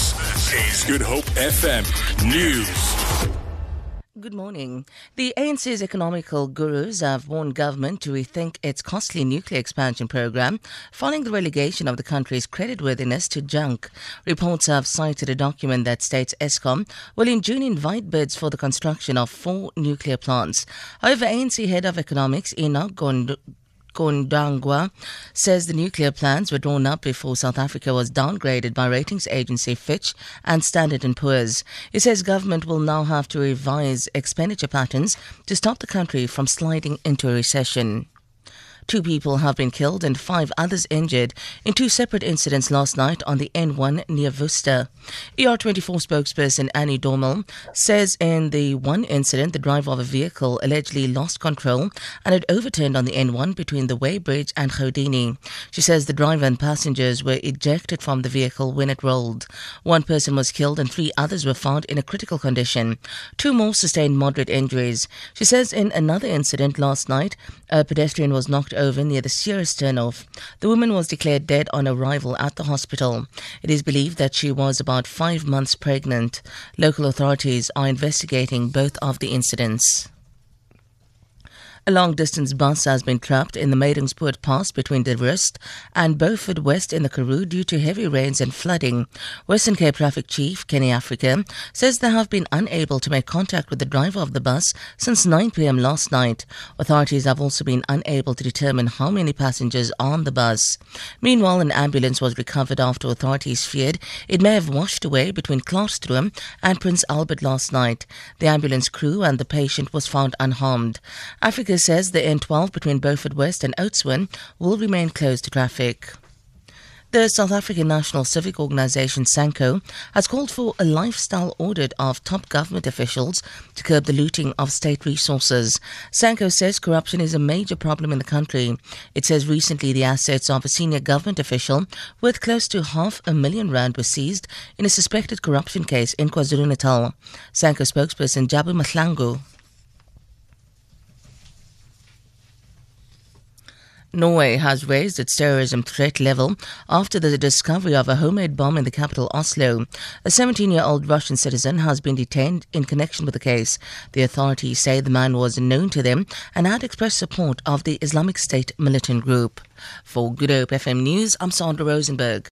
This is Good Hope FM News. Good morning. The ANC's economical gurus have warned government to rethink its costly nuclear expansion program following the relegation of the country's creditworthiness to junk. Reports have cited a document that states Eskom will in June invite bids for the construction of four nuclear plants. However, ANC head of economics Enoch Gond- Godongwana says the nuclear plans were drawn up before South Africa was downgraded by ratings agency Fitch and Standard & Poor's. He says government will now have to revise expenditure patterns to stop the country from sliding into a recession. Two people have been killed and five others injured in two separate incidents last night on the N1 near Worcester. ER24 spokesperson Annie Dormel says in the one incident, the driver of a vehicle allegedly lost control and had overturned on the N1 between the Weybridge and Houdini. She says the driver and passengers were ejected from the vehicle when it rolled. One person was killed and three others were found in a critical condition. Two more sustained moderate injuries. She says in another incident last night, a pedestrian was knocked over near the Ceres turnoff. The woman was declared dead on arrival at the hospital. It is believed that she was about five months pregnant. Local authorities are investigating both of the incidents. A long distance bus has been trapped in the Meiringspoort Pass between De Rust and Beaufort West in the Karoo due to heavy rains and flooding. Western Cape Traffic Chief Kenny Africa says they have been unable to make contact with the driver of the bus since 9 pm last night. Authorities have also been unable to determine how many passengers are on the bus. Meanwhile, an ambulance was recovered after authorities feared it may have washed away between Klaarstrom and Prince Albert last night. The ambulance crew and the patient was found unharmed. Africa says the N12 between Beaufort West and Oudtshoorn will remain closed to traffic. The South African National Civic Organization SANCO has called for a lifestyle audit of top government officials to curb the looting of state resources. SANCO says corruption is a major problem in the country. It says recently the assets of a senior government official worth close to half a million rand were seized in a suspected corruption case in KwaZulu-Natal. SANCO spokesperson Jabu Mahlangu Norway has raised its terrorism threat level after the discovery of a homemade bomb in the capital Oslo. A 17 year old Russian citizen has been detained in connection with the case. The authorities say the man was known to them and had expressed support of the Islamic State militant group. For Good Hope FM News, I'm Sandra Rosenberg.